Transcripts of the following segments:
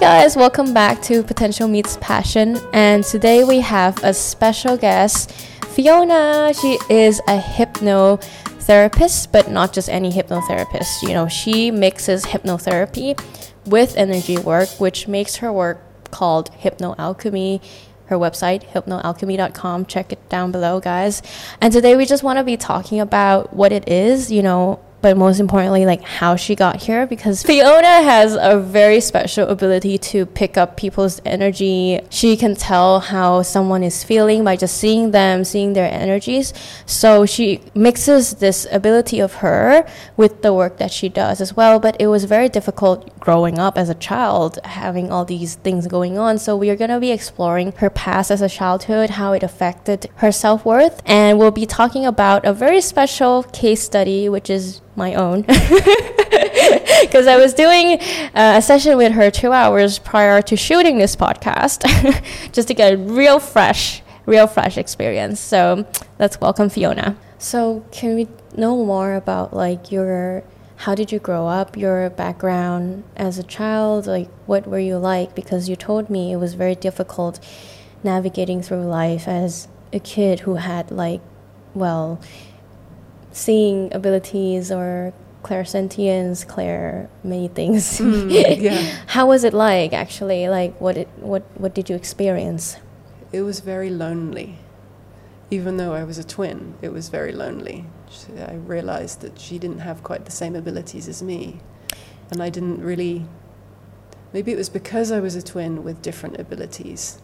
guys, welcome back to Potential Meets Passion. And today we have a special guest, Fiona. She is a hypnotherapist, but not just any hypnotherapist. You know, she mixes hypnotherapy with energy work, which makes her work called Hypnoalchemy. Her website, hypnoalchemy.com. Check it down below, guys. And today we just want to be talking about what it is, you know, but most importantly, like how she got here because Fiona has a very special ability to pick up people's energy. She can tell how someone is feeling by just seeing them, seeing their energies. So she mixes this ability of her with the work that she does as well. But it was very difficult growing up as a child, having all these things going on. So we are going to be exploring her past as a childhood, how it affected her self worth. And we'll be talking about a very special case study, which is my own because I was doing uh, a session with her two hours prior to shooting this podcast just to get a real fresh, real fresh experience. So let's welcome Fiona. So can we know more about like your how did you grow up, your background as a child, like what were you like? Because you told me it was very difficult navigating through life as a kid who had like, well, seeing abilities or clairsentience, clair many things. Mm, yeah. How was it like actually? Like what it what what did you experience? It was very lonely. Even though I was a twin, it was very lonely. I realized that she didn't have quite the same abilities as me. And I didn't really maybe it was because I was a twin with different abilities.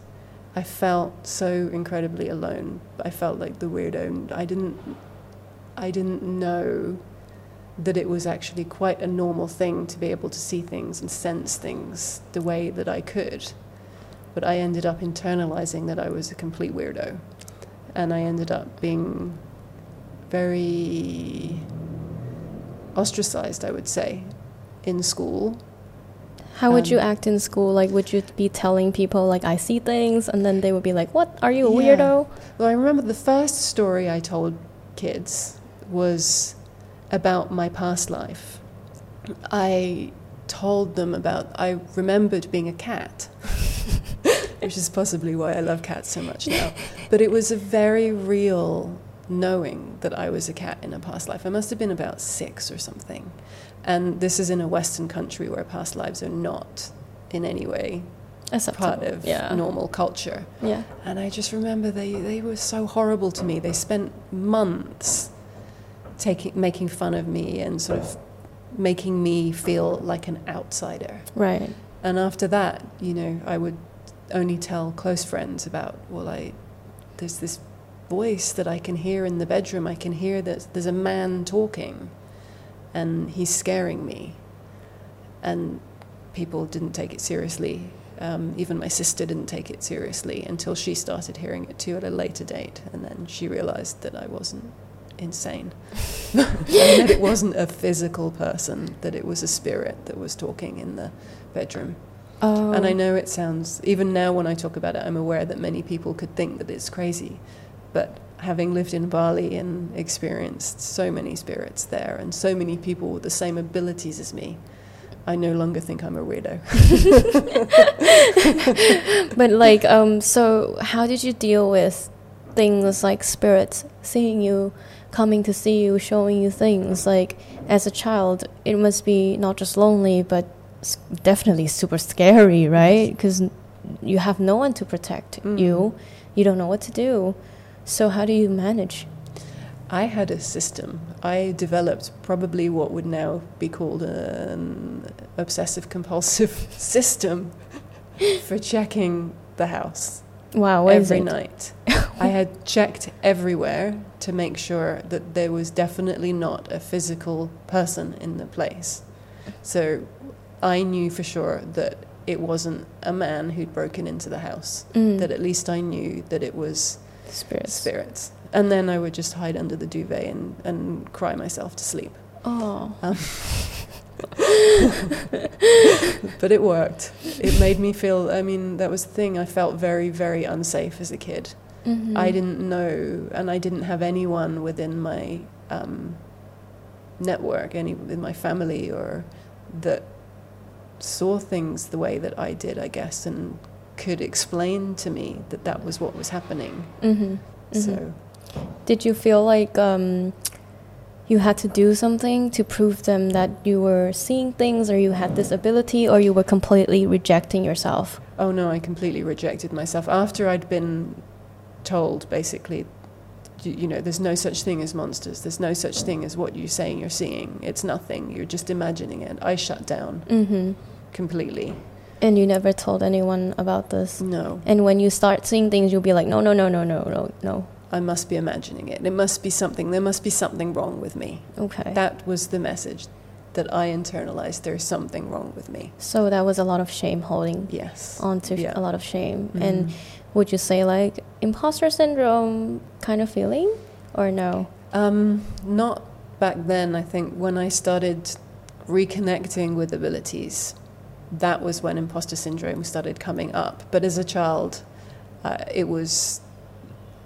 I felt so incredibly alone. I felt like the weirdo. I didn't I didn't know that it was actually quite a normal thing to be able to see things and sense things the way that I could. But I ended up internalizing that I was a complete weirdo. And I ended up being very ostracized, I would say, in school. How would um, you act in school? Like, would you be telling people, like, I see things, and then they would be like, What? Are you a yeah. weirdo? Well, I remember the first story I told kids was about my past life. I told them about, I remembered being a cat, which is possibly why I love cats so much now. But it was a very real knowing that I was a cat in a past life. I must have been about six or something. And this is in a Western country where past lives are not in any way a part of yeah. normal culture. Yeah. And I just remember they, they were so horrible to me. They spent months taking making fun of me and sort of making me feel like an outsider. Right. And after that, you know, I would only tell close friends about, well, I there's this voice that I can hear in the bedroom. I can hear that there's a man talking and he's scaring me. And people didn't take it seriously. Um, even my sister didn't take it seriously until she started hearing it too at a later date. And then she realized that I wasn't insane. and that it wasn't a physical person, that it was a spirit that was talking in the bedroom. Oh. And I know it sounds, even now when I talk about it, I'm aware that many people could think that it's crazy. But having lived in Bali and experienced so many spirits there and so many people with the same abilities as me, I no longer think I'm a weirdo. but like, um, so how did you deal with things like spirits seeing you coming to see you, showing you things. Like as a child, it must be not just lonely, but definitely super scary, right? Because you have no one to protect mm. you. You don't know what to do. So how do you manage? I had a system. I developed probably what would now be called an obsessive compulsive system for checking the house. Wow, every night. I had checked everywhere to make sure that there was definitely not a physical person in the place. So I knew for sure that it wasn't a man who'd broken into the house. Mm. That at least I knew that it was spirits. Spirits. And then I would just hide under the duvet and, and cry myself to sleep. Oh. Um, but it worked. It made me feel, I mean, that was the thing. I felt very, very unsafe as a kid. Mm-hmm. I didn't know, and I didn't have anyone within my um, network, any in my family, or that saw things the way that I did, I guess, and could explain to me that that was what was happening. Mm-hmm. So, Did you feel like um, you had to do something to prove them that you were seeing things or you had this ability or you were completely rejecting yourself? oh no, I completely rejected myself. After I'd been told, basically, you, know, there's no such thing as monsters, there's no such thing as what you're saying you're seeing, it's nothing, you're just imagining it. I shut down Mm-hmm. completely. And you never told anyone about this? No, And when you start seeing things, you'll be like, no, no, no, no, no, no, no. I must be imagining it. It must be something, there must be something wrong with me. Okay. That was the message that I internalized. There's something wrong with me. so that was a lot of shame holding Yes. onto Yeah. a lot of shame. Mhm. And would you say like imposter syndrome kind of feeling or no? Um, not back then. I think when I started reconnecting with abilities, that was when imposter syndrome started coming up. But as a child, uh, it was.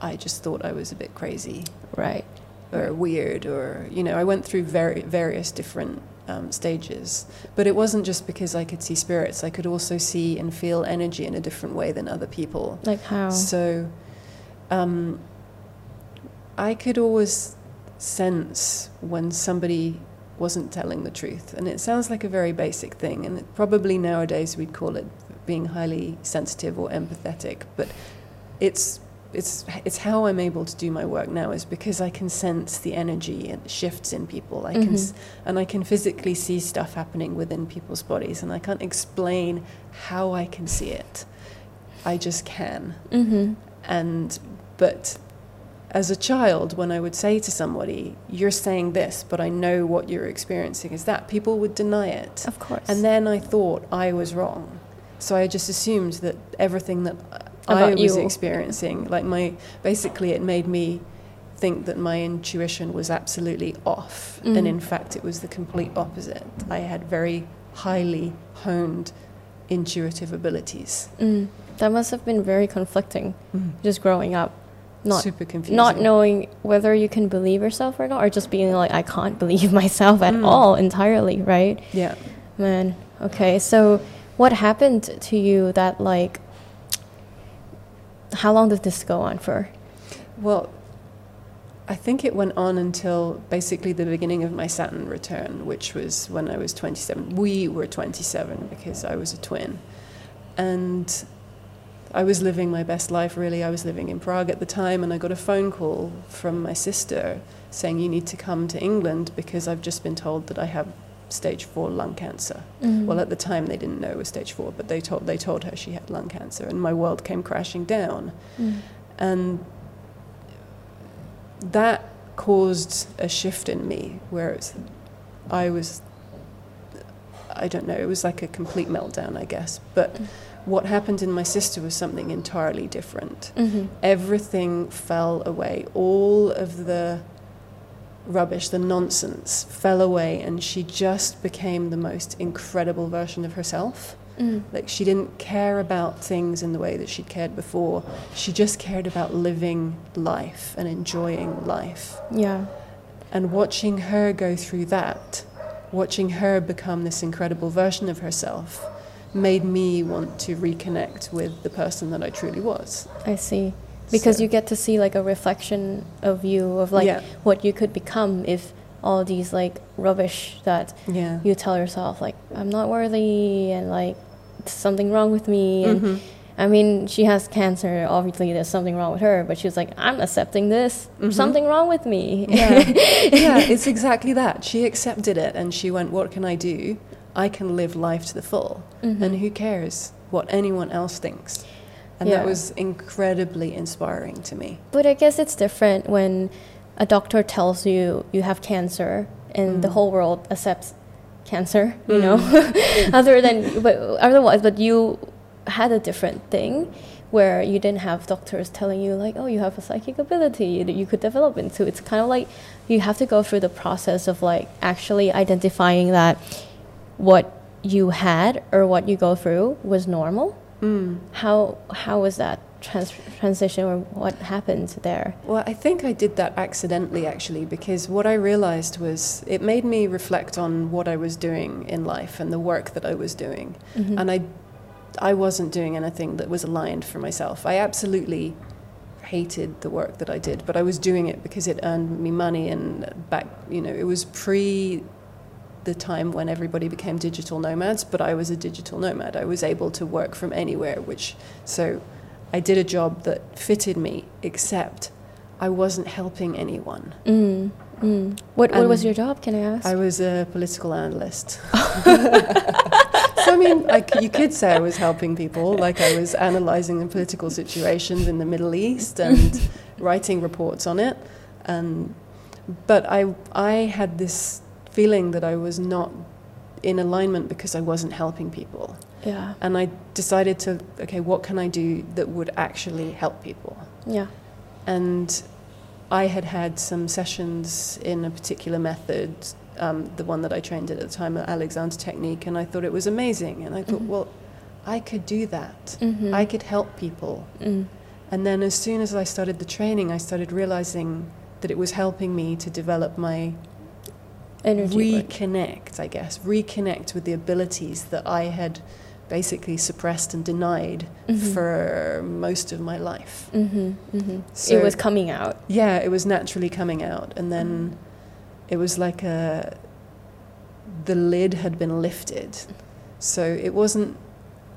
I just thought I was a bit crazy Right. or weird, or you know, I went through very various different um, stages. But it wasn't just because I could see spirits. I could also see and feel energy in a different way than other people. Like how? So um, I could always sense when somebody wasn't telling the truth. And it sounds like a very basic thing. And probably nowadays we'd call it being highly sensitive or empathetic. But it's, it's, it's how I'm able to do my work now is because I can sense the energy and shifts in people. I can, and I can physically see stuff happening within people's bodies. And I can't explain how I can see it. I just can mm-hmm. and but as a child when i would say to somebody you're saying this but i know what you're experiencing is that people would deny it Of course. and then i thought i was wrong so i just assumed that everything that i was you. experiencing like my basically it made me think that my intuition was absolutely off Mm. and in fact it was the complete opposite i had very highly honed intuitive abilities Mm. That must have been very conflicting just growing up. Not super confusing not knowing whether you can believe yourself or not, or just being like, I can't believe myself at Mm. all entirely, right? yeah Man, okay. So, what happened to you that, like, how long did this go on for? Well, I think it went on until basically the beginning of my Saturn return, which was when I was 27. We were 27 because I was a twin. And I was living my best life, really. I was living in Prague at the time, and I got a phone call from my sister saying, You need to come to England because I've just been told that I have stage four lung cancer. Mm-hmm. Well, at the time they didn't know it was stage four, but they told, they told her she had lung cancer, and my world came crashing down. Mm. And that caused a shift in me where it's, I was, I don't know, it was like a complete meltdown, I guess. But Mm. what happened in my sister was something entirely different. Mm-hmm. Everything fell away. All of the rubbish, the nonsense fell away, and she just became the most incredible version of herself. Mm. Like she didn't care about things in the way that she'd cared before. She just cared about living life and enjoying life. Yeah. And watching her go through that, watching her become this incredible version of herself, made me want to reconnect with the person that I truly was. I see. Because So- you get to see like a reflection of you of like Yeah. what you could become if all these like rubbish that Yeah. you tell yourself like I'm not worthy and like something wrong with me and Mhm. I mean she has cancer obviously there's something wrong with her but she was like I'm accepting this Mhm. something wrong with me Yeah. yeah, it's exactly that. She accepted it and she went, What can I do? I can live life to the full. Mhm. And who cares what anyone else thinks? And Yeah. that was incredibly inspiring to me. But I guess it's different when a doctor tells you you have cancer and the Mm. whole world accepts cancer, you know. Mm. Other than but otherwise but you had a different thing where you didn't have doctors telling you like, "Oh, you have a psychic ability that you could develop into." It's kind of like you have to go through the process of like actually identifying that what you had or what you go through was normal. Mm. How how was that trans- transition or what happened there? Well, I think I did that accidentally actually because what I realized was it made me reflect on what I was doing in life and the work that I was doing. Mhm. And I I wasn't doing anything that was aligned for myself. I absolutely hated the work that I did, but I was doing it because it earned me money and back, you know, it was pre the time when everybody became digital nomads, but I was a digital nomad. I was able to work from anywhere, which so I did a job that fitted me, except I wasn't helping anyone. Mm, mm. What what was your job? Can I ask? I was a political analyst. so I mean, like you could say I was helping people, like I was analyzing the political situations in the Middle East and writing reports on it. And but I I had this feeling that I was not in alignment because I wasn't helping people. yeah, And I decided to okay, what can I do that would actually help people? yeah. And I had had some sessions in a particular method, um, the one that I trained at at the time, Alexander Technique, and I thought it was amazing. And I thought, Mhm. well, I could do that. Mm-hmm. I could help people. Mm. And then as soon as I started the training, I started realizing that it was helping me to develop my Energy. work. reconnect, I guess, reconnect with the abilities that I had basically suppressed and denied Mhm. for most of my life. Mm-hmm, mm-hmm. So- it was coming out. Yeah, it was naturally coming out, and then it was like a the lid had been lifted, so it wasn't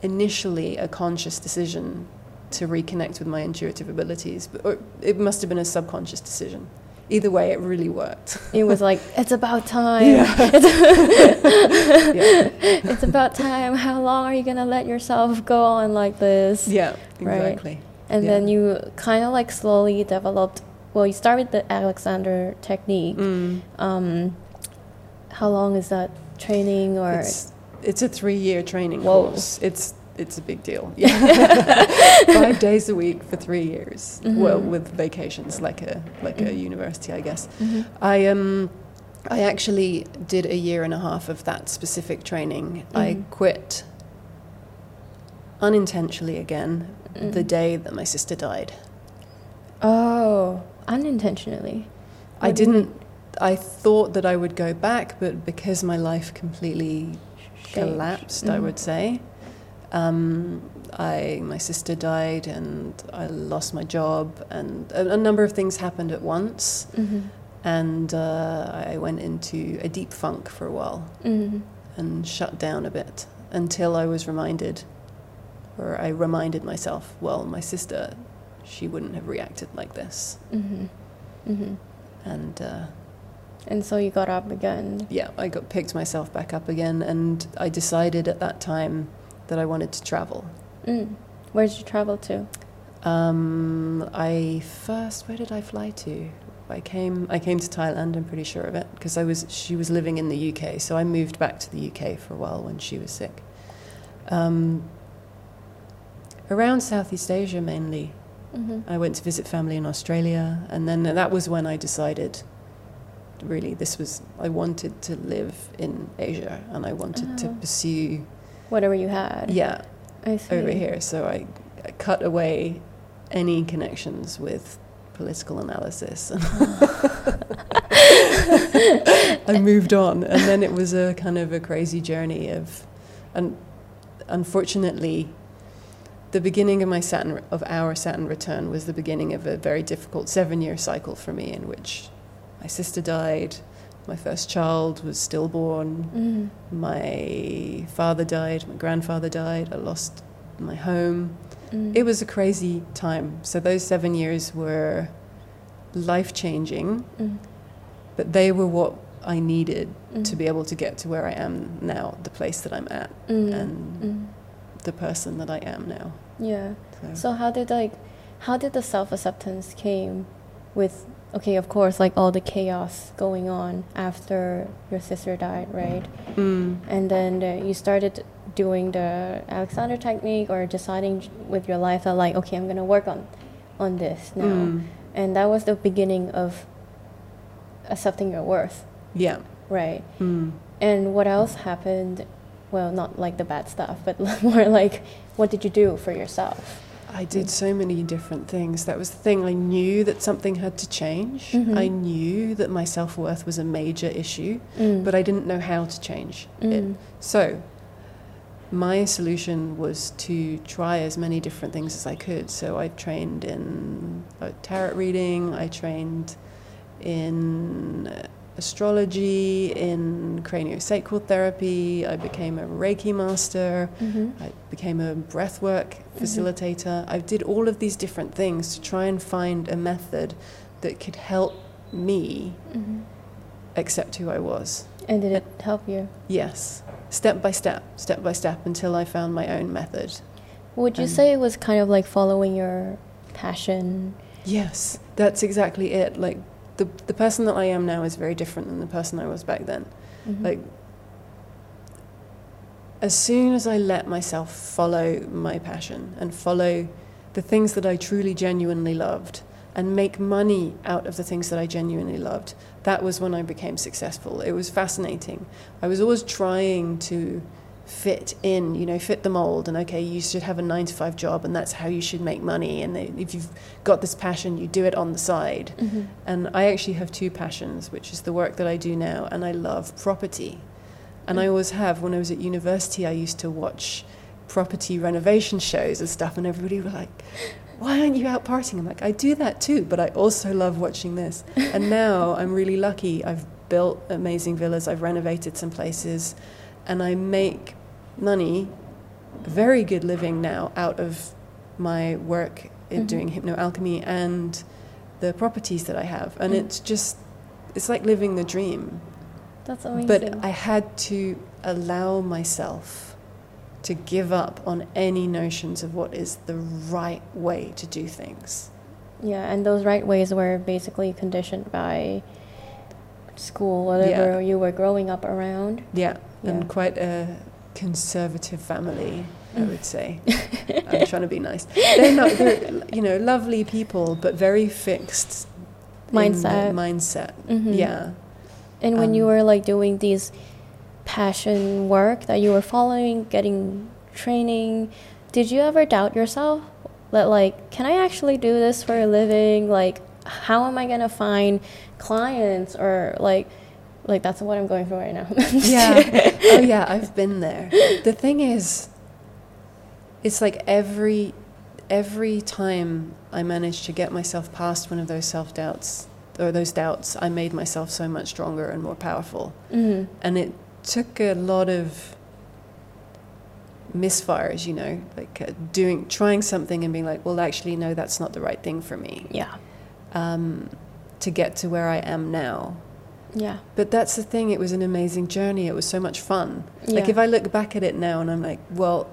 initially a conscious decision to reconnect with my intuitive abilities, but or it must have been a subconscious decision. Either way, it really worked. It was like it's about time. Yeah. It's about time. How long are you gonna let yourself go on like this? Yeah, Right. exactly. And Yeah. then you kind of like slowly developed. Well, you started the Alexander technique. Mm. Um, how long is that training or? It's it's a three year training Whoa. course. It's it's a big deal. Yeah. Five days a week for three years. Well, Mhm. with vacations, like a like a Mhm. university, I guess. Mhm. I um I actually did a year and a half of that specific training. I Mhm. quit unintentionally again the Mhm. day that my sister died. Oh, unintentionally. I What you didn't I thought that I would go back, but because my life completely collapsed, I Mhm. would say. Um, I my sister died, and I lost my job, and a, a number of things happened at once. Mhm. And uh, I went into a deep funk for a while Mhm. and shut down a bit until I was reminded, or I reminded myself, well, my sister, she wouldn't have reacted like this, Mhm. Mhm. and. Uh, And so you got up again. yeah, I got picked myself back up again, and I decided at that time that I wanted to travel. Mm. Where did you travel to? Um, I first, where did I fly to? I came, I came to Thailand. I'm pretty sure of it because I was. She was living in the UK, so I moved back to the UK for a while when she was sick. Um, around Southeast Asia mainly. Mm-hmm. I went to visit family in Australia, and then that was when I decided. Really, this was I wanted to live in Asia, and I wanted to Oh. pursue. Whatever you had. Yeah, I see. over here. So I, I cut away any connections with political analysis. I moved on, and then it was a kind of a crazy journey of, and unfortunately, the beginning of my Saturn of our Saturn return was the beginning of a very difficult seven-year cycle for me, in which my sister died, my first child was stillborn, Mm. my father died, my grandfather died, I lost my home. Mm. It was a crazy time. So those seven years were life changing, Mm. but they were what I needed Mm. to be able to get to where I am now, the place that I'm at, Mm. and Mm. the person that I am now. Yeah. So, So how did like, how did the self acceptance came, with okay, of course, like all the chaos going on after your sister died, right? Mm. And then uh, you started doing the Alexander technique or deciding with your life that like, okay, I'm gonna work on, on this now, Mm. and that was the beginning of accepting your worth, Yeah. right? Mm. And what else happened? Well, not like the bad stuff, but more like what did you do for yourself? I did so many different things. That was the thing. I knew that something had to change. Mhm. I knew that my self worth was a major issue, Mm. but I didn't know how to change it. Mm. So, my solution was to try as many different things as I could. So, I trained in uh, tarot reading, I trained in uh, astrology, in craniosacral therapy, I became a Reiki master. Mhm. I became a breathwork facilitator. I did all of these different things to try and find a method that could help me Mhm. accept who I was. And did it help you? Yes, step by step, step by step until I found my own method. Would you Um, say it was kind of like following your passion? Yes, that's exactly it. Like the the person that I am now is very different than the person I was back then. Mhm. Like as soon as I let myself follow my passion and follow the things that I truly genuinely loved and make money out of the things that I genuinely loved, that was when I became successful. It was fascinating. I was always trying to fit in, you know, fit the mold and okay, you should have a 9 to 5 job and that's how you should make money and they, if you've got this passion, you do it on the side. Mhm. And I actually have two passions, which is the work that I do now, and I love property. And I always have. When I was at university, I used to watch property renovation shows and stuff, and everybody were like, Why aren't you out partying? I'm like, I do that too, but I also love watching this. and now I'm really lucky. I've built amazing villas, I've renovated some places, and I make money, a very good living now, out of my work in Mhm. doing hypnoalchemy and the properties that I have. And Mm. it's just, it's like living the dream. That's amazing. But I had to allow myself to give up on any notions of what is the right way to do things. yeah, and those right ways were basically conditioned by school, whatever Yeah. you were growing up around. Yeah. And quite a conservative family, I Mm. would say. I'm trying to be nice. They're not, they're, you know, lovely people, but very fixed Mindset. mindset. Mhm. Yeah. And when you Um, were like doing these passion work that you were following, getting training, did you ever doubt yourself? That like, can I actually do this for a living? Like, how am I gonna find clients or like, like that's what I'm going for right now. yeah. Oh yeah, I've been there. The thing is, it's like every every time I managed to get myself past one of those self doubts or those doubts, I made myself so much stronger and more powerful. hmm And it took a lot of misfires, you know, like uh, doing trying something and being like, well, actually, no, that's not the right thing for me. Yeah. Um, to get to where I am now. Yeah. But that's the thing, it was an amazing journey. It was so much fun. Like, if I look back at it now and I'm like, well,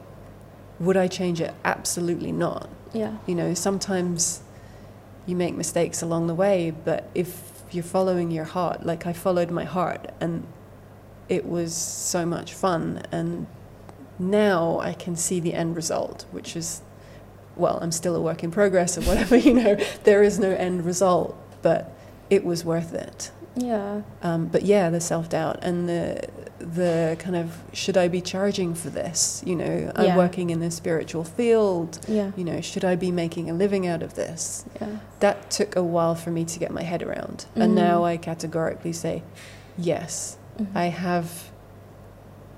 would I change it? Absolutely not. Yeah. You know, sometimes you make mistakes along the way, but if you're following your heart, like I followed my heart, and it was so much fun. And now I can see the end result, which is, well, I'm still a work in progress or whatever, you know, there is no end result, but it was worth it. Yeah. Um, but yeah, the self doubt and the the kind of should I be charging for this? You know, I'm Yeah. working in the spiritual field. Yeah. You know, should I be making a living out of this? Yeah. That took a while for me to get my head around, Mhm. and now I categorically say, yes, Mhm. I have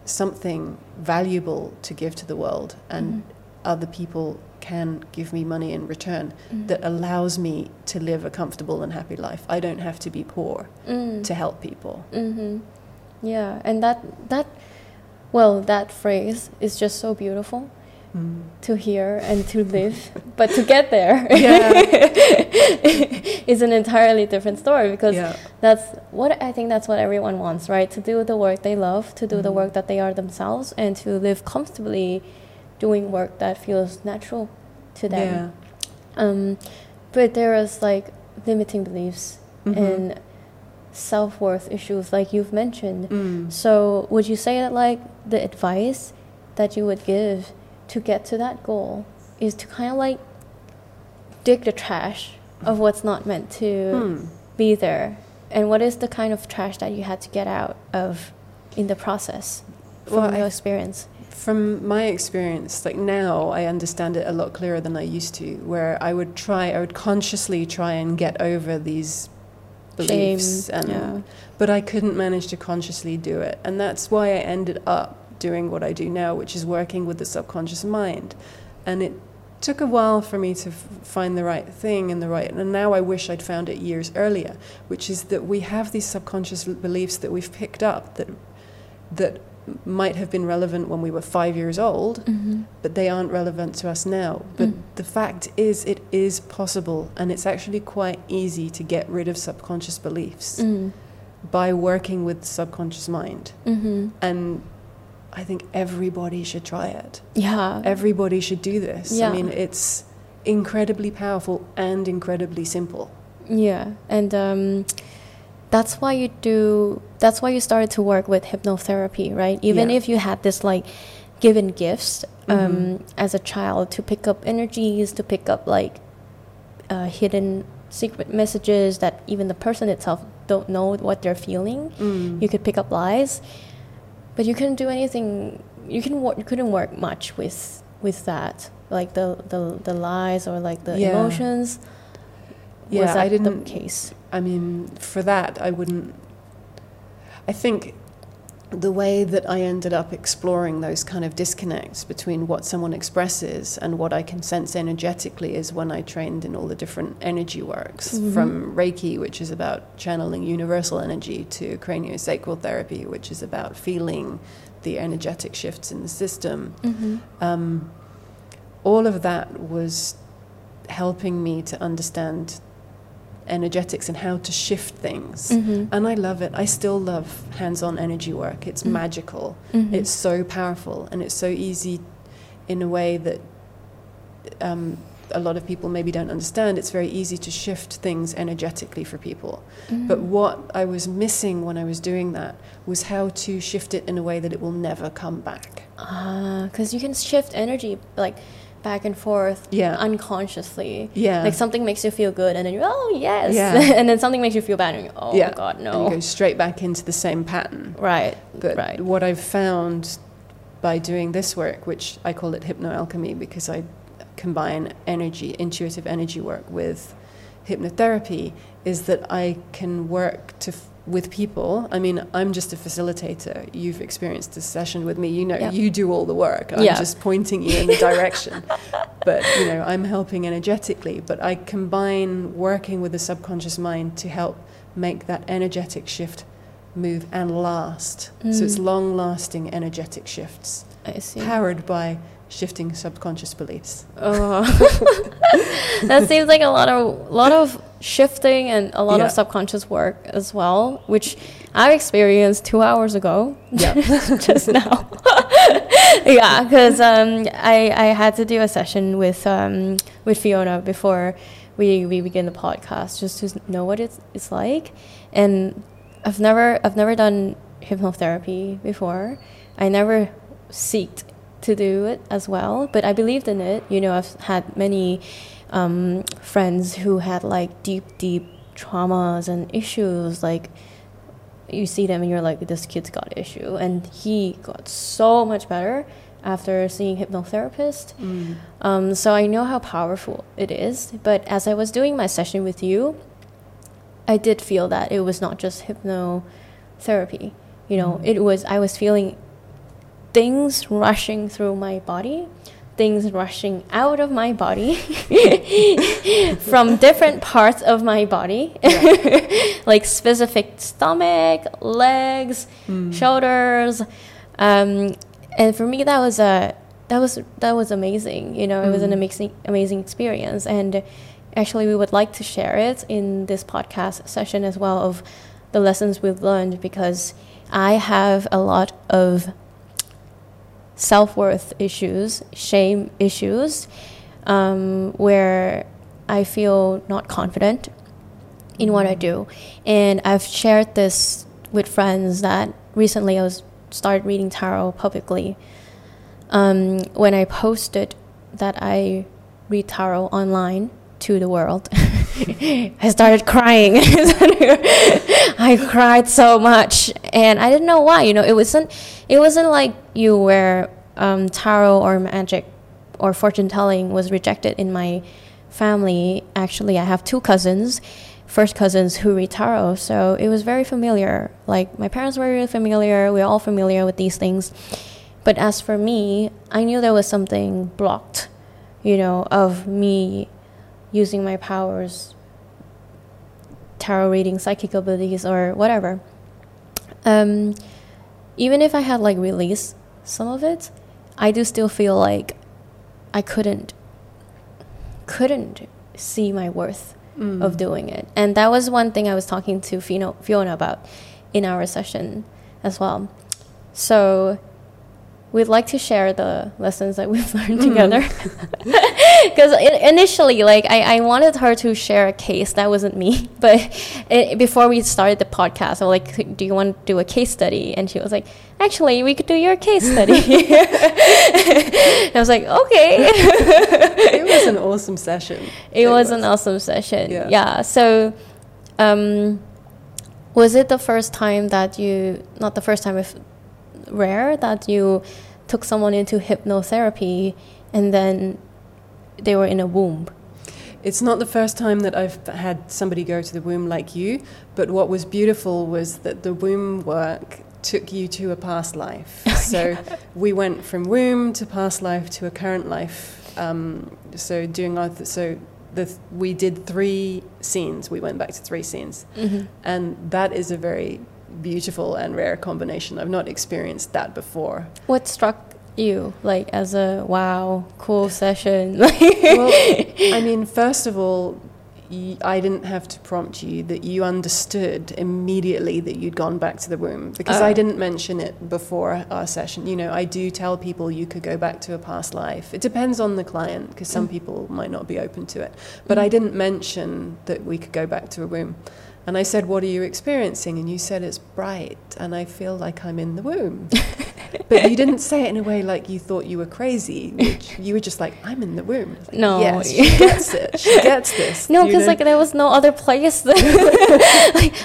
something valuable to give to the world, and Mhm. other people can give me money in return Mhm. that allows me to live a comfortable and happy life. I don't have to be poor Mm. to help people. Mm-hmm. Yeah, and that that well, that phrase is just so beautiful to hear and to live, but to get there is an entirely different story because yeah. that's what I think that's what everyone wants, right? To do the work they love, to do the Mhm. work that they are themselves, and to live comfortably doing work that feels natural to them. Yeah. Um, but there is like limiting beliefs Mhm. and self worth issues, like you've mentioned. Mm. So, would you say that like the advice that you would give to get to that goal is to kind of like dig the trash of what's not meant to Mm. be there? And what is the kind of trash that you had to get out of in the process from Well, I- your experience? From my experience, like now I understand it a lot clearer than I used to, where I would try, I would consciously try and get over these beliefs, Shame, and yeah. but I couldn't manage to consciously do it, and that's why I ended up doing what I do now, which is working with the subconscious mind, and it took a while for me to f- find the right thing and the right, and now I wish I'd found it years earlier, which is that we have these subconscious beliefs that we've picked up that that might have been relevant when we were five years old, Mm-hmm. but they aren't relevant to us now. But Mm. the fact is, it is possible, and it's actually quite easy to get rid of subconscious beliefs Mm. by working with the subconscious mind. Mm-hmm. And I think everybody should try it. Yeah. Everybody should do this. Yeah. I mean, it's incredibly powerful and incredibly simple. Yeah, and um, that's why you do. That's why you started to work with hypnotherapy, right? Even Yeah. if you had this like given gifts um, Mhm. as a child to pick up energies, to pick up like uh, hidden secret messages that even the person itself don't know what they're feeling. Mm. You could pick up lies, but you couldn't do anything. You can you couldn't work much with with that, like the the, the lies or like the Yeah. emotions. Yeah, Was that I didn't- the case? I mean, for that, I wouldn't. I think the way that I ended up exploring those kind of disconnects between what someone expresses and what I can sense energetically is when I trained in all the different energy works Mhm. from Reiki, which is about channeling universal energy, to craniosacral therapy, which is about feeling the energetic shifts in the system. Mm-hmm. Um, all of that was helping me to understand energetics and how to shift things. Mm-hmm. And I love it. I still love hands on energy work. It's Mm. magical. Mhm. It's so powerful and it's so easy in a way that um, a lot of people maybe don't understand. It's very easy to shift things energetically for people. But Mhm. what I was missing when I was doing that was how to shift it in a way that it will never come back. Ah, because you can shift energy like back and forth Yeah. unconsciously. Yeah. Like something makes you feel good, and then you're oh yes, Yeah. and then something makes you feel bad, and you're oh Yeah. god and you no. go straight back into the same pattern. Right. But right. what I've found by doing this work, which I call it hypnoalchemy because I combine energy, intuitive energy work with hypnotherapy, is that I can work to f- with people. I mean, I'm just a facilitator. You've experienced this session with me. You know, Yeah. you do all the work. I'm Yeah. just pointing you in the direction. but, you know, I'm helping energetically. But I combine working with the subconscious mind to help make that energetic shift move and last. So it's Mm. long lasting energetic shifts I see. powered by shifting subconscious beliefs. Oh. that seems like a lot of lot of shifting and a lot Yeah. of subconscious work as well, which I experienced two hours ago. Yeah. just now. yeah, because um, I I had to do a session with um, with Fiona before we, we begin the podcast, just to know what it's it's like, and I've never I've never done hypnotherapy before. I never seeked to do it as well, but I believed in it. You know, I've had many um, friends who had like deep, deep traumas and issues. Like you see them and you're like, this kid's got issue, and he got so much better after seeing hypnotherapist. Mm. Um, so I know how powerful it is. But as I was doing my session with you, I did feel that it was not just hypnotherapy. You know, Mhm. it was I was feeling things rushing through my body, things rushing out of my body from different parts of my body, like specific stomach, legs, Mm. shoulders, um, and for me that was a that was that was amazing. You know, it was an Mm. amazing amazing experience, and actually we would like to share it in this podcast session as well of the lessons we've learned because I have a lot of self worth issues, shame issues, um, where I feel not confident in what I do. And I've shared this with friends that recently I was started reading tarot publicly. Um, when I posted that I read tarot online to the world, I started crying. I cried so much, and I didn't know why. You know, it wasn't. It wasn't like you were um, tarot or magic or fortune telling was rejected in my family. Actually, I have two cousins, first cousins who read tarot, so it was very familiar. Like my parents were really familiar. We are all familiar with these things. But as for me, I knew there was something blocked, you know, of me using my powers, tarot reading, psychic abilities, or whatever. Um, even if I had like released some of it, I do still feel like I couldn't couldn't see my worth Mm. of doing it. And that was one thing I was talking to Fiona, Fiona about in our session as well. So we'd like to share the lessons that we've learned Mm. together. Because initially, like, I, I wanted her to share a case that wasn't me. But it, before we started the podcast, I was like, Do you want to do a case study? And she was like, Actually, we could do your case study. and I was like, Okay. it was an awesome session. It, was, an awesome session. Yeah. Yeah. So, um, was it the first time that you, not the first time, if rare, that you took someone into hypnotherapy and then they were in a womb? It's not the first time that I've had somebody go to the womb like you, but what was beautiful was that the womb work took you to a past life. So we went from womb to past life to a current life. Um, so doing our th- so the th- we did three scenes. We went back to three scenes, Mm-hmm. and that is a very beautiful and rare combination. I've not experienced that before. What struck you, like, as a wow, cool session? well, I mean, first of all, I didn't have to prompt you that you understood immediately that you'd gone back to the womb because Oh. I didn't mention it before our session. You know, I do tell people you could go back to a past life. It depends on the client because some Mm. people might not be open to it. But I didn't mention that we could go back to a womb. And I said, What are you experiencing? And you said, It's bright, and I feel like I'm in the womb. but you didn't say it in a way like you thought you were crazy. Which you were just like, I'm in the womb. Like, No. Yes, she gets it. She gets this. No, you because know? like there was no other place. like,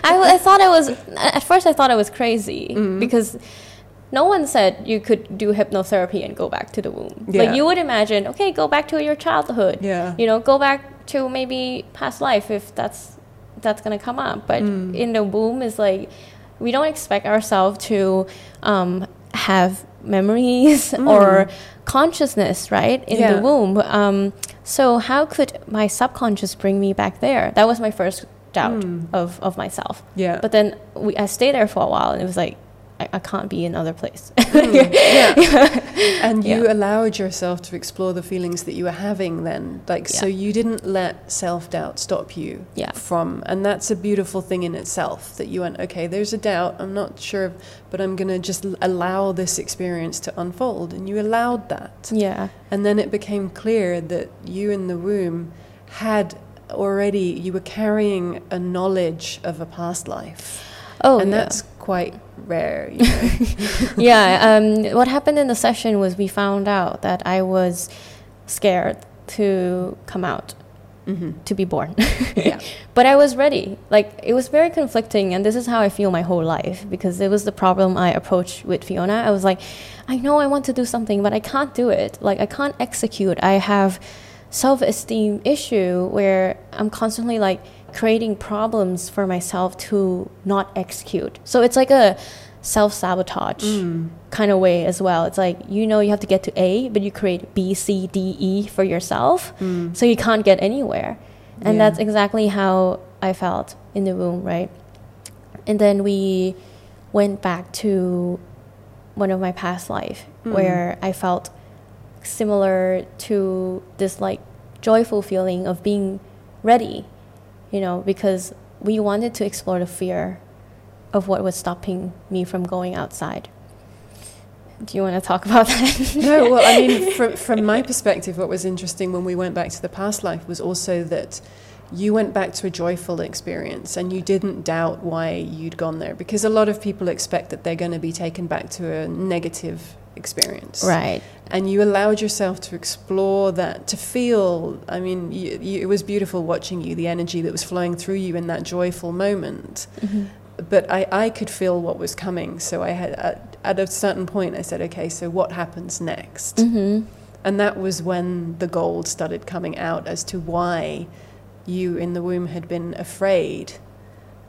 I, I thought I was at first. I thought I was crazy Mhm. because no one said you could do hypnotherapy and go back to the womb. Yeah. Like you would imagine, okay, go back to your childhood. Yeah. You know, go back to maybe past life if that's that's gonna come up. But Mm. in the womb is like we don't expect ourselves to um, have memories Mm. or consciousness, right, in Yeah. the womb. Um, so how could my subconscious bring me back there? That was my first doubt Mm. of, of myself. Yeah. But then we, I stayed there for a while, and it was like I, I can't be in other place. Mm, yeah. And you Yeah. allowed yourself to explore the feelings that you were having then. Like, so you didn't let self doubt stop you Yeah. from, and that's a beautiful thing in itself that you went, okay, there's a doubt, I'm not sure, but I'm going to just allow this experience to unfold. And you allowed that. yeah, And then it became clear that you in the womb had already, you were carrying a knowledge of a past life. oh, and yeah. that's quite rare, you know. yeah. Um, what happened in the session was we found out that I was scared to come out, hmm to be born. Yeah. but I was ready. Like it was very conflicting, and this is how I feel my whole life because it was the problem I approached with Fiona. I was like, I know I want to do something, but I can't do it. Like I can't execute. I have self-esteem issue where I'm constantly like creating problems for myself to not execute. So it's like a self-sabotage Mm. kind of way as well. It's like you know you have to get to A, but you create B, C, D, E for yourself, Mm. so you can't get anywhere. And Yeah. that's exactly how I felt in the room, right? And then we went back to one of my past life Mm. where I felt similar to this like joyful feeling of being ready, you know, because we wanted to explore the fear of what was stopping me from going outside. Do you want to talk about that? no, well, I mean, from, from my perspective, what was interesting when we went back to the past life was also that you went back to a joyful experience and you didn't doubt why you'd gone there because a lot of people expect that they're going to be taken back to a negative experience. right. And you allowed yourself to explore that, to feel. I mean, you, you, it was beautiful watching you, the energy that was flowing through you in that joyful moment. hmm but I, I could feel what was coming. So I had at, at a certain point I said, okay, so what happens next? Mm-hmm. And that was when the gold started coming out as to why you in the womb had been afraid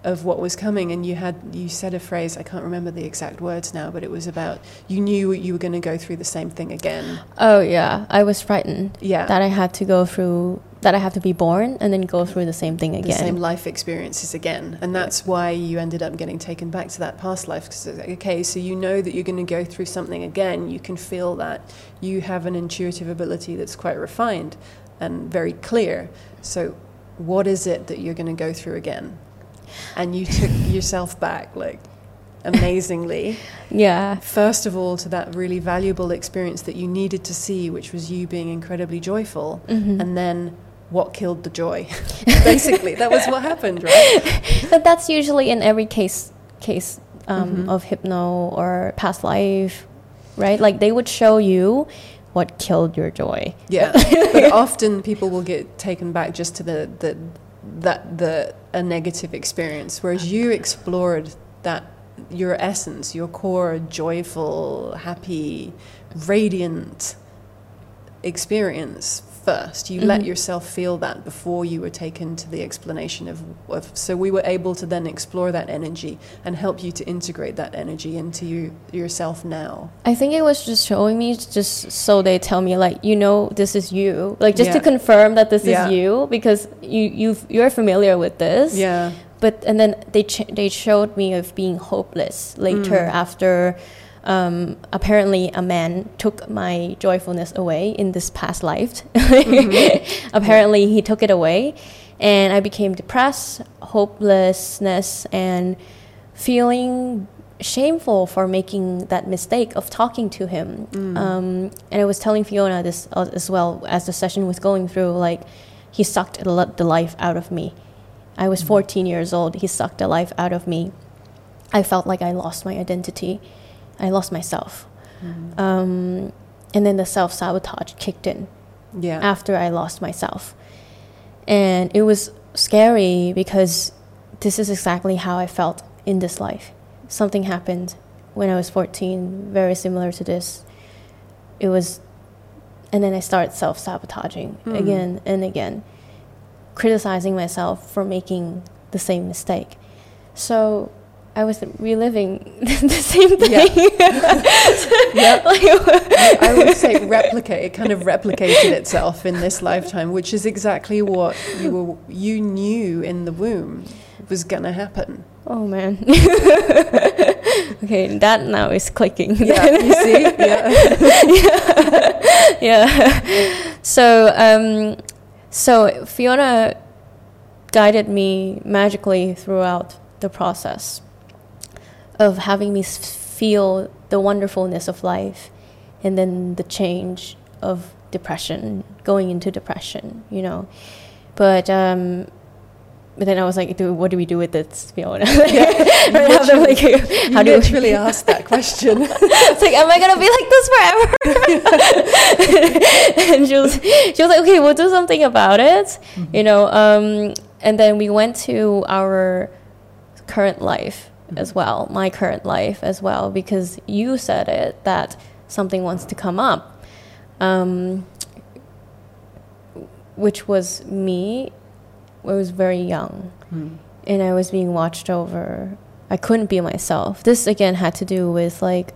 of what was coming and you had you said a phrase I can't remember the exact words now but it was about you knew you were going to go through the same thing again. Oh yeah, I was frightened yeah. that I had to go through that I have to be born and then go through the same thing again. the same life experiences again. And that's why you ended up getting taken back to that past life because okay so you know that you're going to go through something again. You can feel that you have an intuitive ability that's quite refined and very clear. So what is it that you're going to go through again and you took yourself back like amazingly yeah. first of all to that really valuable experience that you needed to see which was you being incredibly joyful Mhm. and then what killed the joy basically that was what happened right but that's usually in every case case um, Mhm. of hypno or past life, right? Like they would show you what killed your joy. yeah but often people will get taken back just to the, the that the a negative experience whereas you explored that your essence your core joyful happy radiant experience first you let Mhm. yourself feel that before you were taken to the explanation of, of so we were able to then explore that energy and help you to integrate that energy into you yourself now I think it was just showing me just so they tell me like you know this is you like just to confirm that this Yeah. is you because you you you're familiar with this yeah but and then they ch- they showed me of being hopeless later Mm. after um, apparently a man took my joyfulness away in this past life. Mm-hmm. apparently he took it away and i became depressed hopelessness and feeling shameful for making that mistake of talking to him. Mm. um, and i was telling fiona this uh, as well as the session was going through like he sucked the li- the life out of me. I was 14 years old. He sucked the life out of me. I felt like i lost my identity i lost myself Mhm. um, and then the self-sabotage kicked in yeah after I lost myself. And it was scary because this is exactly how I felt in this life. Something happened when I was 14, very similar to this. It was, and then I started self sabotaging Hmm. again and again, criticizing myself for making the same mistake. So I was reliving the same thing. Yeah. Like- I would say replicate. It kind of replicated itself in this lifetime, which is exactly what you were, you knew in the womb was gonna happen. Oh man. okay, that now is clicking. Yeah, you see, yeah, yeah. So, um, so Fiona guided me magically throughout the process of having me feel the wonderfulness of life and then the change of depression, going into depression, you know. But um, but then I was like, do, what do we do with this, Fiona? You Right now, I'm like, you how do we- literally asked that question. it's like, am I gonna be like this forever? and she was, she was like, okay, we'll do something about it, you know. Um, and then we went to our current life as well, my current life as well, because you said it that something wants to come up, um, which was me. I was very young Hmm. and I was being watched over. I couldn't be myself. This again had to do with like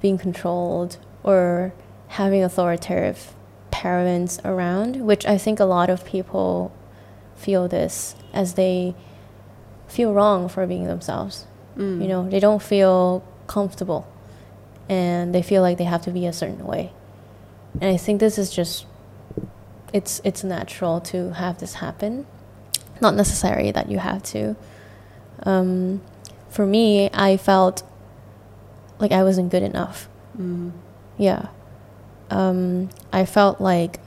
being controlled or having authoritative parents around, which I think a lot of people feel this as they feel wrong for being themselves. Mm. You know, they don't feel comfortable and they feel like they have to be a certain way. And I think this is just it's it's natural to have this happen. Not necessary that you have to. Um, for me, I felt like I wasn't good enough. Mm. Yeah. Um, I felt like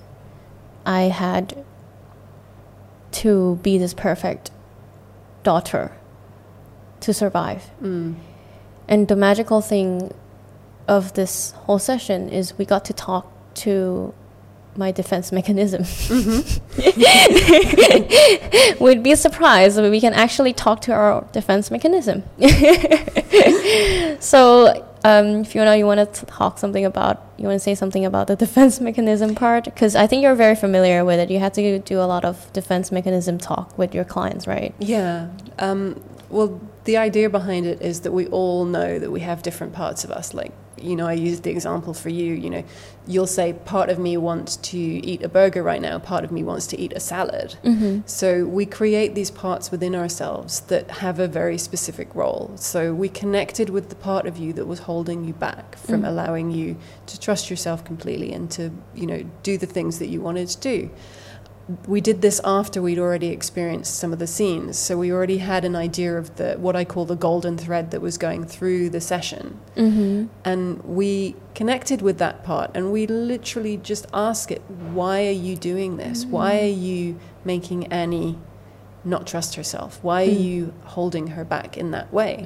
I had to be this perfect daughter to survive. Mm. And the magical thing of this whole session is we got to talk to my defense mechanism. Mm-hmm. We'd be surprised if we can actually talk to our defense mechanism. so, um, Fiona, you want to talk something about? You want to say something about the defense mechanism part? Because I think you're very familiar with it. You had to do a lot of defense mechanism talk with your clients, right? Yeah. Um, well, the idea behind it is that we all know that we have different parts of us. Like, you know, I used the example for you. You know, you'll say, part of me wants to eat a burger right now, part of me wants to eat a salad. Mm-hmm. So we create these parts within ourselves that have a very specific role. So we connected with the part of you that was holding you back from Mhm. allowing you to trust yourself completely and to, you know, do the things that you wanted to do. We did this after we'd already experienced some of the scenes. So we already had an idea of the what I call the golden thread that was going through the session. Mm-hmm. And we connected with that part and we literally just ask it, why are you doing this? Why are you making Annie not trust herself? Why are Mm. you holding her back in that way?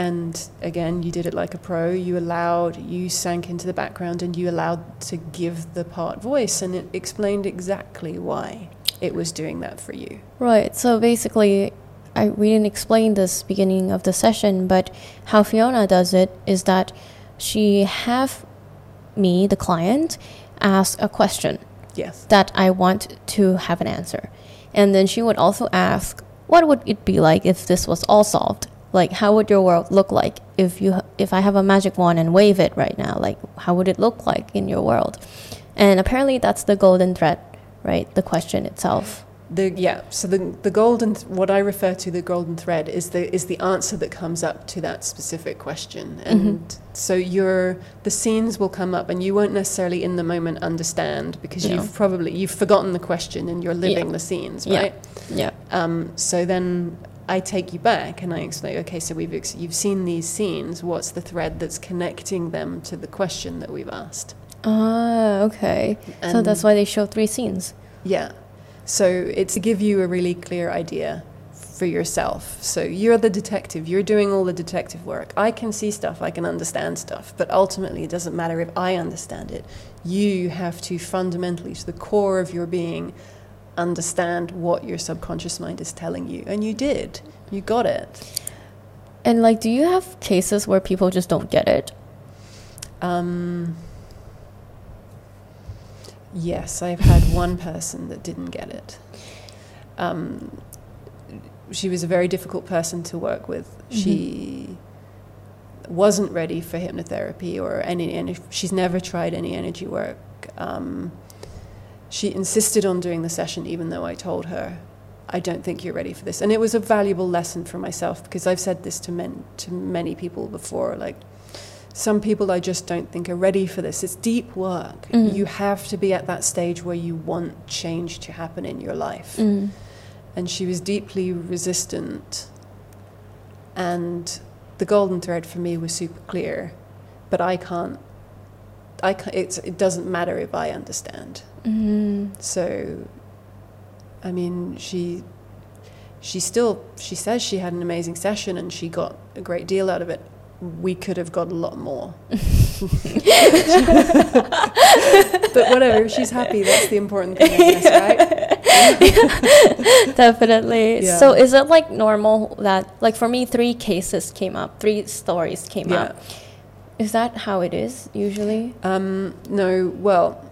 And again, you did it like a pro. You allowed, you sank into the background and you allowed to give the part voice, and it explained exactly why it was doing that for you. Right. So basically, I we didn't explain this beginning of the session, but how Fiona does it is that she have me, the client, ask a question Yes. that I want to have an answer, and then she would also ask, "What would it be like if this was all solved? Like, how would your world look like if you if I have a magic wand and wave it right now? Like, how would it look like in your world?" And apparently, that's the golden thread, right? The question itself. The yeah, so the the golden th- what I refer to the golden thread is the is the answer that comes up to that specific question, and so your the scenes will come up, and you won't necessarily in the moment understand because No. you've probably you've forgotten the question and you're living the scenes, right Yeah. right? Yeah. Um, so then I take you back and I explain, okay, so we've ex- you've seen these scenes. What's the thread that's connecting them to the question that we've asked? Ah, okay. so that's why they show three scenes. Yeah. So it's to give you a really clear idea for yourself. So you're the detective, you're doing all the detective work. I can see stuff, I can understand stuff, but ultimately it doesn't matter if I understand it. You have to fundamentally, to the core of your being, understand what your subconscious mind is telling you. And you did. You got it. And like, do you have cases where people just don't get it? Um, yes, I've had one person that didn't get it. Um, she was a very difficult person to work with. She wasn't ready for hypnotherapy or any, any she's never tried any energy work. Um, she insisted on doing the session even though I told her I don't think you're ready for this. And it was a valuable lesson for myself because I've said this to men to many people before like some people I just don't think are ready for this. It's deep work. Mhm. You have to be at that stage where you want change to happen in your life. Mm. And she was deeply resistant. And the golden thread for me was super clear, but I can't. I it doesn't matter if I understand. Mm. So, I mean, she she still she says she had an amazing session and she got a great deal out of it. We could have got a lot more. but whatever, if she's happy, that's the important thing, guess, right? Definitely. Yeah. So is it like normal that, like for me, three cases came up, three stories came Yeah. up. Is that how it is usually? Um, no, well,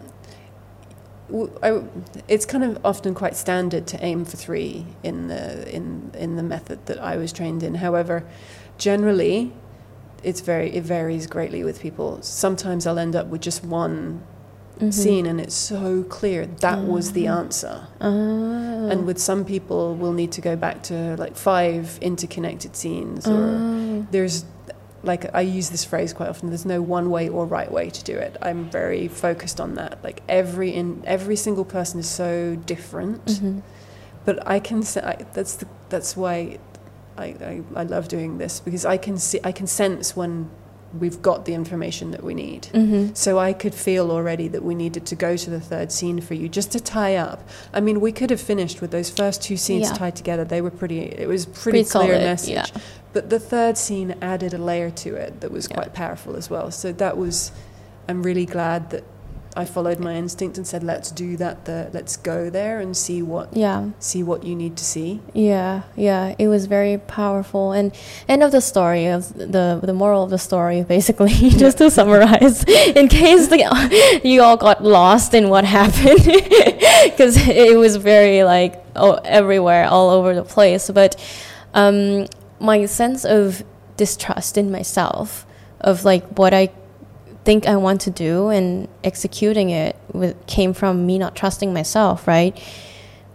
I, it's kind of often quite standard to aim for three in the in in the method that I was trained in. However, generally, it's very it varies greatly with people. Sometimes I'll end up with just one Mhm. scene, and it's so clear that was the Mhm. answer. Ah. And with some people, we'll need to go back to like five interconnected scenes or Ah. there's like I use this phrase quite often. There's no one way or right way to do it. I'm very focused on that. Like every in every single person is so different, Mhm. but I can say I, that's the, that's why I, I I love doing this because I can see I can sense when we've got the information that we need. Mhm. So I could feel already that we needed to go to the third scene for you just to tie up. I mean, we could have finished with those first two scenes Yeah. tied together. They were pretty. It was pretty, Pretty clear solid, message. yeah. But the third scene added a layer to it that was Yeah. quite powerful as well. So that was. I'm really glad that I followed my instinct and said, "Let's do that. The let's go there and see what Yeah. see what you need to see." Yeah, yeah, it was very powerful. And end of the story of the the moral of the story, basically, just to summarize, in case the, you all got lost in what happened, because it was very like oh everywhere, all over the place. But um, my sense of distrust in myself, of like what I think I want to do and executing it with, came from me not trusting myself, right?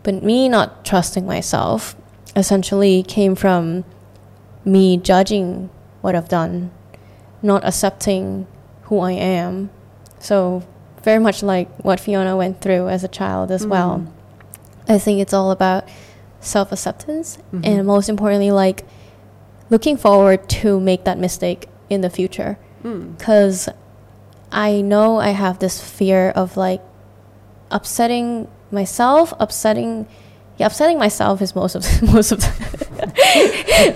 But me not trusting myself essentially came from me judging what I've done, not accepting who I am. So, very much like what Fiona went through as a child as well. Mm. I think it's all about self acceptance Mhm. and most importantly, like looking forward to make that mistake in the future Mm. because I know I have this fear of like upsetting myself, upsetting yeah, upsetting myself is most of most of the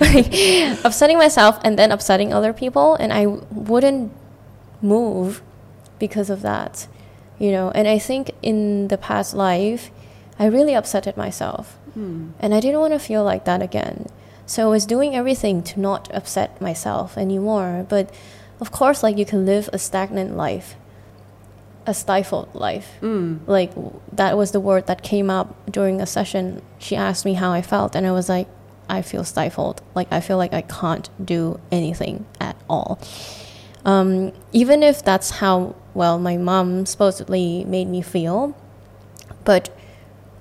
like, upsetting myself and then upsetting other people and I wouldn't move because of that. You know, and I think in the past life I really upsetted myself Mm. and I didn't want to feel like that again. So I was doing everything to not upset myself anymore. But of course, like you can live a stagnant life, a stifled life. Mm. Like that was the word that came up during a session. She asked me how I felt, and I was like, I feel stifled. Like I feel like I can't do anything at all. Um, even if that's how well my mom supposedly made me feel, but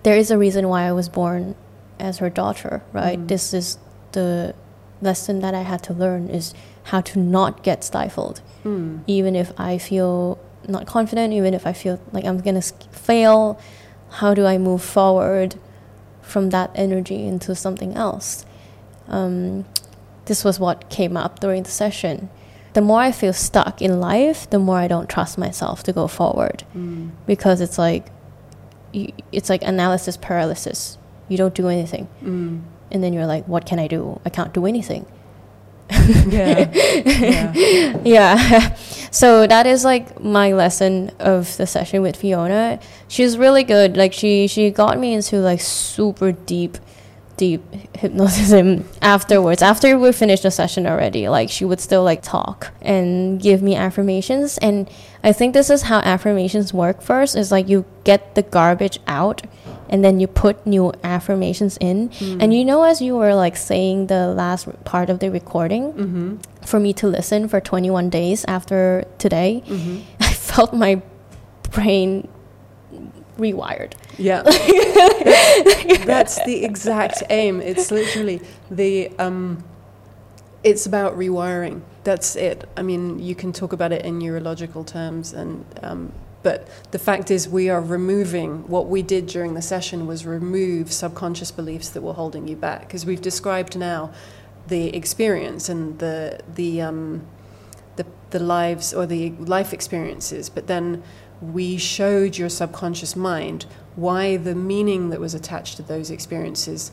there is a reason why I was born as her daughter, right? Mm. This is the lesson that I had to learn is how to not get stifled, Mm. even if I feel not confident, even if I feel like I'm gonna fail. How do I move forward from that energy into something else? Um, this was what came up during the session. The more I feel stuck in life, the more I don't trust myself to go forward Mm. because it's like it's like analysis paralysis. You don't do anything, Mm. and then you're like, "What can I do? I can't do anything." Yeah. yeah. yeah. so that is like my lesson of the session with Fiona. She's really good. Like she she got me into like super deep deep hypnotism afterwards after we finished the session already like she would still like talk and give me affirmations and i think this is how affirmations work first is like you get the garbage out and then you put new affirmations in Mm. and you know as you were like saying the last part of the recording Mm-hmm. for me to listen for 21 days after today, Mm-hmm. I felt my brain rewired. Yeah. that's, that's the exact aim. It's literally the um it's about rewiring. That's it. I mean, you can talk about it in neurological terms and um but the fact is we are removing what we did during the session was remove subconscious beliefs that were holding you back because we've described now the experience and the the um the, the lives or the life experiences, but then we showed your subconscious mind why the meaning that was attached to those experiences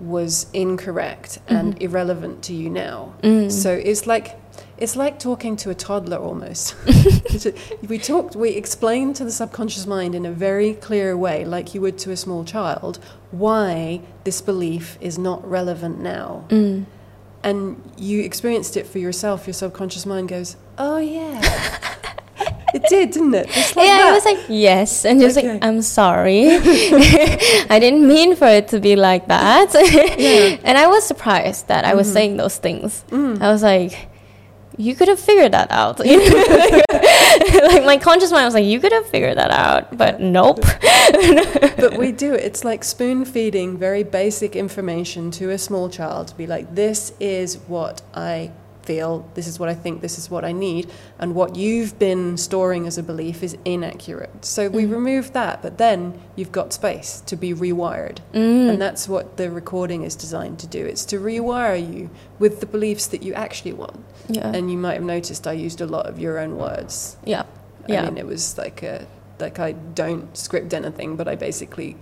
was incorrect and irrelevant to you now. Mm. So it's like it's like talking to a toddler almost. we talked we explained to the subconscious mind in a very clear way like you would to a small child why this belief is not relevant now Mm. and you experienced it for yourself, your subconscious mind goes, "Oh yeah, it did, didn't it?" Like yeah, that. I was like, yes. And just Okay. like, I'm sorry. I didn't mean for it to be like that. Yeah. And I was surprised that I was saying those things. Mm. I was like, you could have figured that out. You know? like my conscious mind was like, you could have figured that out, but nope. but we do. It's like spoon feeding very basic information to a small child to be like, "This is what I feel. This is what I think. This is what I need." And what you've been storing as a belief is inaccurate. So we Mm. remove that, but then you've got space to be rewired. Mm. And that's what the recording is designed to do. It's to rewire you with the beliefs that you actually want. Yeah. And you might have noticed I used a lot of your own words. yeah. I Yeah. mean, it was like a like I don't script anything, but I basically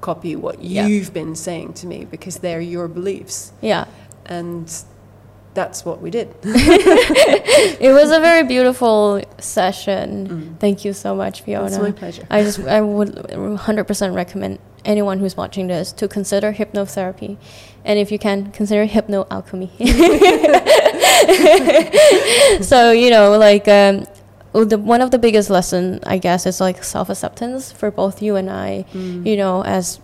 copy what Yeah. you've been saying to me because they're your beliefs. Yeah. And that's what we did. it was a very beautiful session. Mm. Thank you so much, Fiona. It's my pleasure. I just I would 100% recommend anyone who's watching this to consider hypnotherapy, and if you can, consider hypno alchemy. so you know, like um, the, one of the biggest lesson I guess is like self acceptance for both you and I. Mm. You know, as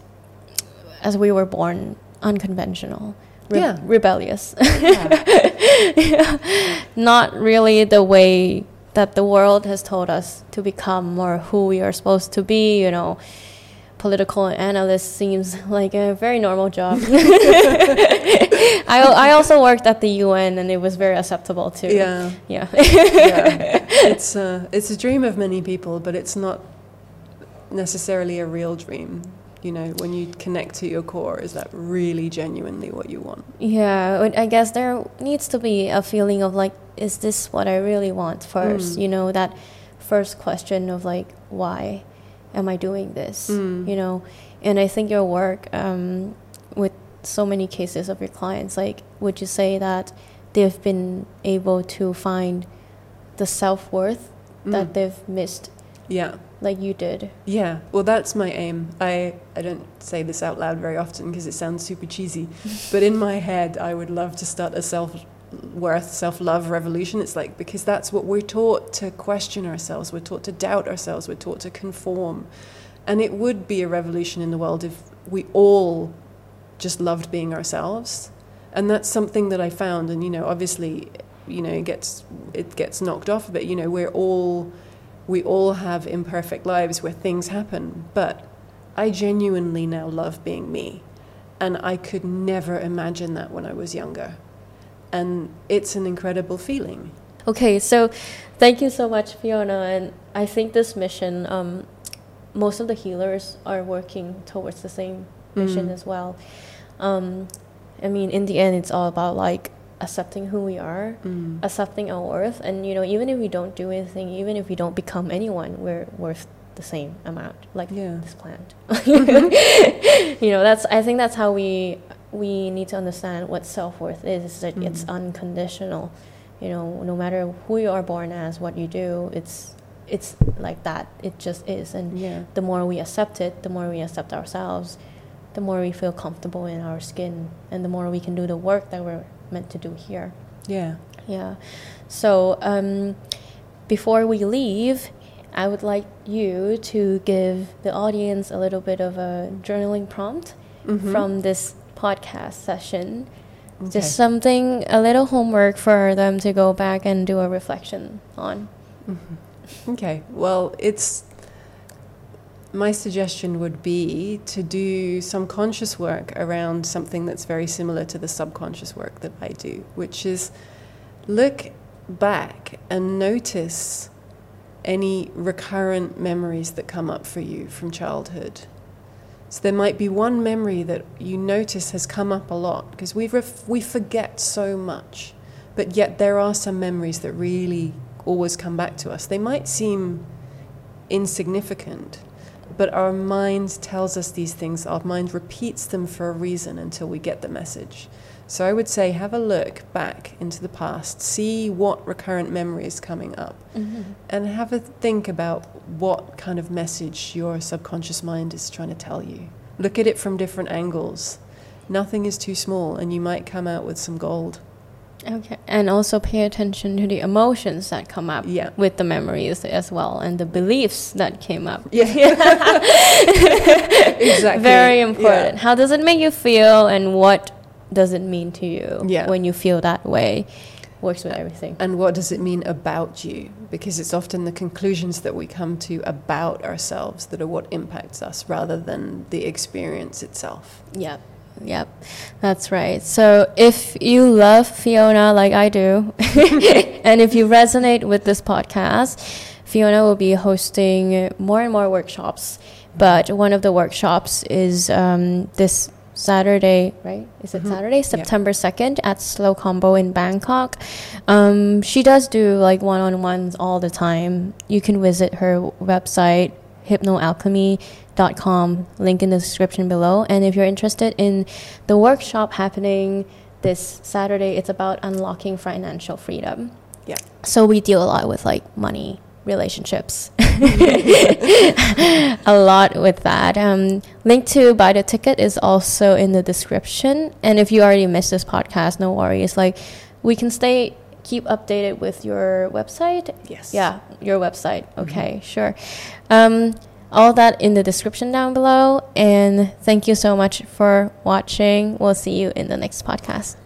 as we were born unconventional, re- Yeah. rebellious, Yeah. not really the way that the world has told us to become or who we are supposed to be. You know, political analyst seems like a very normal job. I, I also worked at the UN and it was very acceptable too. Yeah. Yeah. yeah. It's uh, it's a dream of many people, but it's not necessarily a real dream. You know, when you connect to your core, is that really genuinely what you want? Yeah, I guess there needs to be a feeling of like, is this what I really want first? Mm. You know, that first question of like, why am I doing this? Mm. You know, and I think your work um, with so many cases of your clients, like, would you say that they've been able to find the self worth that Mm. they've missed, Yeah. like you did? Yeah, well, that's my aim. I, I don't say this out loud very often because it sounds super cheesy, but in my head, I would love to start a self worth, self love revolution. It's like because that's what we're taught to question ourselves, we're taught to doubt ourselves, we're taught to conform. And it would be a revolution in the world if we all just loved being ourselves. And that's something that I found, and you know, obviously, you know, it gets it gets knocked off a bit. You know, we're all we all have imperfect lives where things happen, but I genuinely now love being me. And I could never imagine that when I was younger. And it's an incredible feeling. Okay, so thank you so much, Fiona. And I think this mission, um, most of the healers are working towards the same mission Mm. as well. Um, I mean, in the end, it's all about like accepting who we are, Mm. accepting our worth, and you know, even if we don't do anything, even if we don't become anyone, we're worth the same amount, like Yeah. this plant. you know, that's. I think that's how we we need to understand what self worth is. that it's Mhm. unconditional. You know, no matter who you are born as, what you do, it's it's like that. It just is, and Yeah. the more we accept it, the more we accept ourselves, the more we feel comfortable in our skin, and the more we can do the work that we're meant to do here. Yeah. Yeah. So um, before we leave, I would like you to give the audience a little bit of a journaling prompt Mhm. from this podcast session. Okay. Just something, a little homework for them to go back and do a reflection on. Mm-hmm. Okay. Well, it's my suggestion would be to do some conscious work around something that's very similar to the subconscious work that I do, which is look back and notice any recurrent memories that come up for you from childhood. So there might be one memory that you notice has come up a lot because we ref- we forget so much, but yet there are some memories that really always come back to us. They might seem insignificant, but our mind tells us these things. Our mind repeats them for a reason until we get the message. So I would say have a look back into the past, see what recurrent memory is coming up, mm-hmm. and have a think about what kind of message your subconscious mind is trying to tell you. Look at it from different angles. Nothing is too small, and you might come out with some gold. Okay. And also pay attention to the emotions that come up Yeah. with the memories as well and the beliefs that came up. Yeah, exactly. Very Yeah. important. How does it make you feel and what does it mean to you Yeah. when you feel that way? Works with everything. And what does it mean about you? Because it's often the conclusions that we come to about ourselves that are what impacts us rather than the experience itself. Yep. Yep. That's right. So if you love Fiona like I do, and if you resonate with this podcast, Fiona will be hosting more and more workshops. But one of the workshops is um, this Saturday, right? Is it Mhm. Saturday, September 2nd at Slow Combo in Bangkok? Um, she does do like one on ones all the time. You can visit her website, hypnoalchemy.com, link in the description below. And if you're interested in the workshop happening this Saturday. It's about unlocking financial freedom. Yeah. So we deal a lot with like money, relationships, a lot with that. Um, link to buy the ticket is also in the description. And if you already missed this podcast, no worries. Like we can stay keep updated with your website. Yes. Yeah, your website. Okay, sure. Um, all that in the description down below. And thank you so much for watching. We'll see you in the next podcast.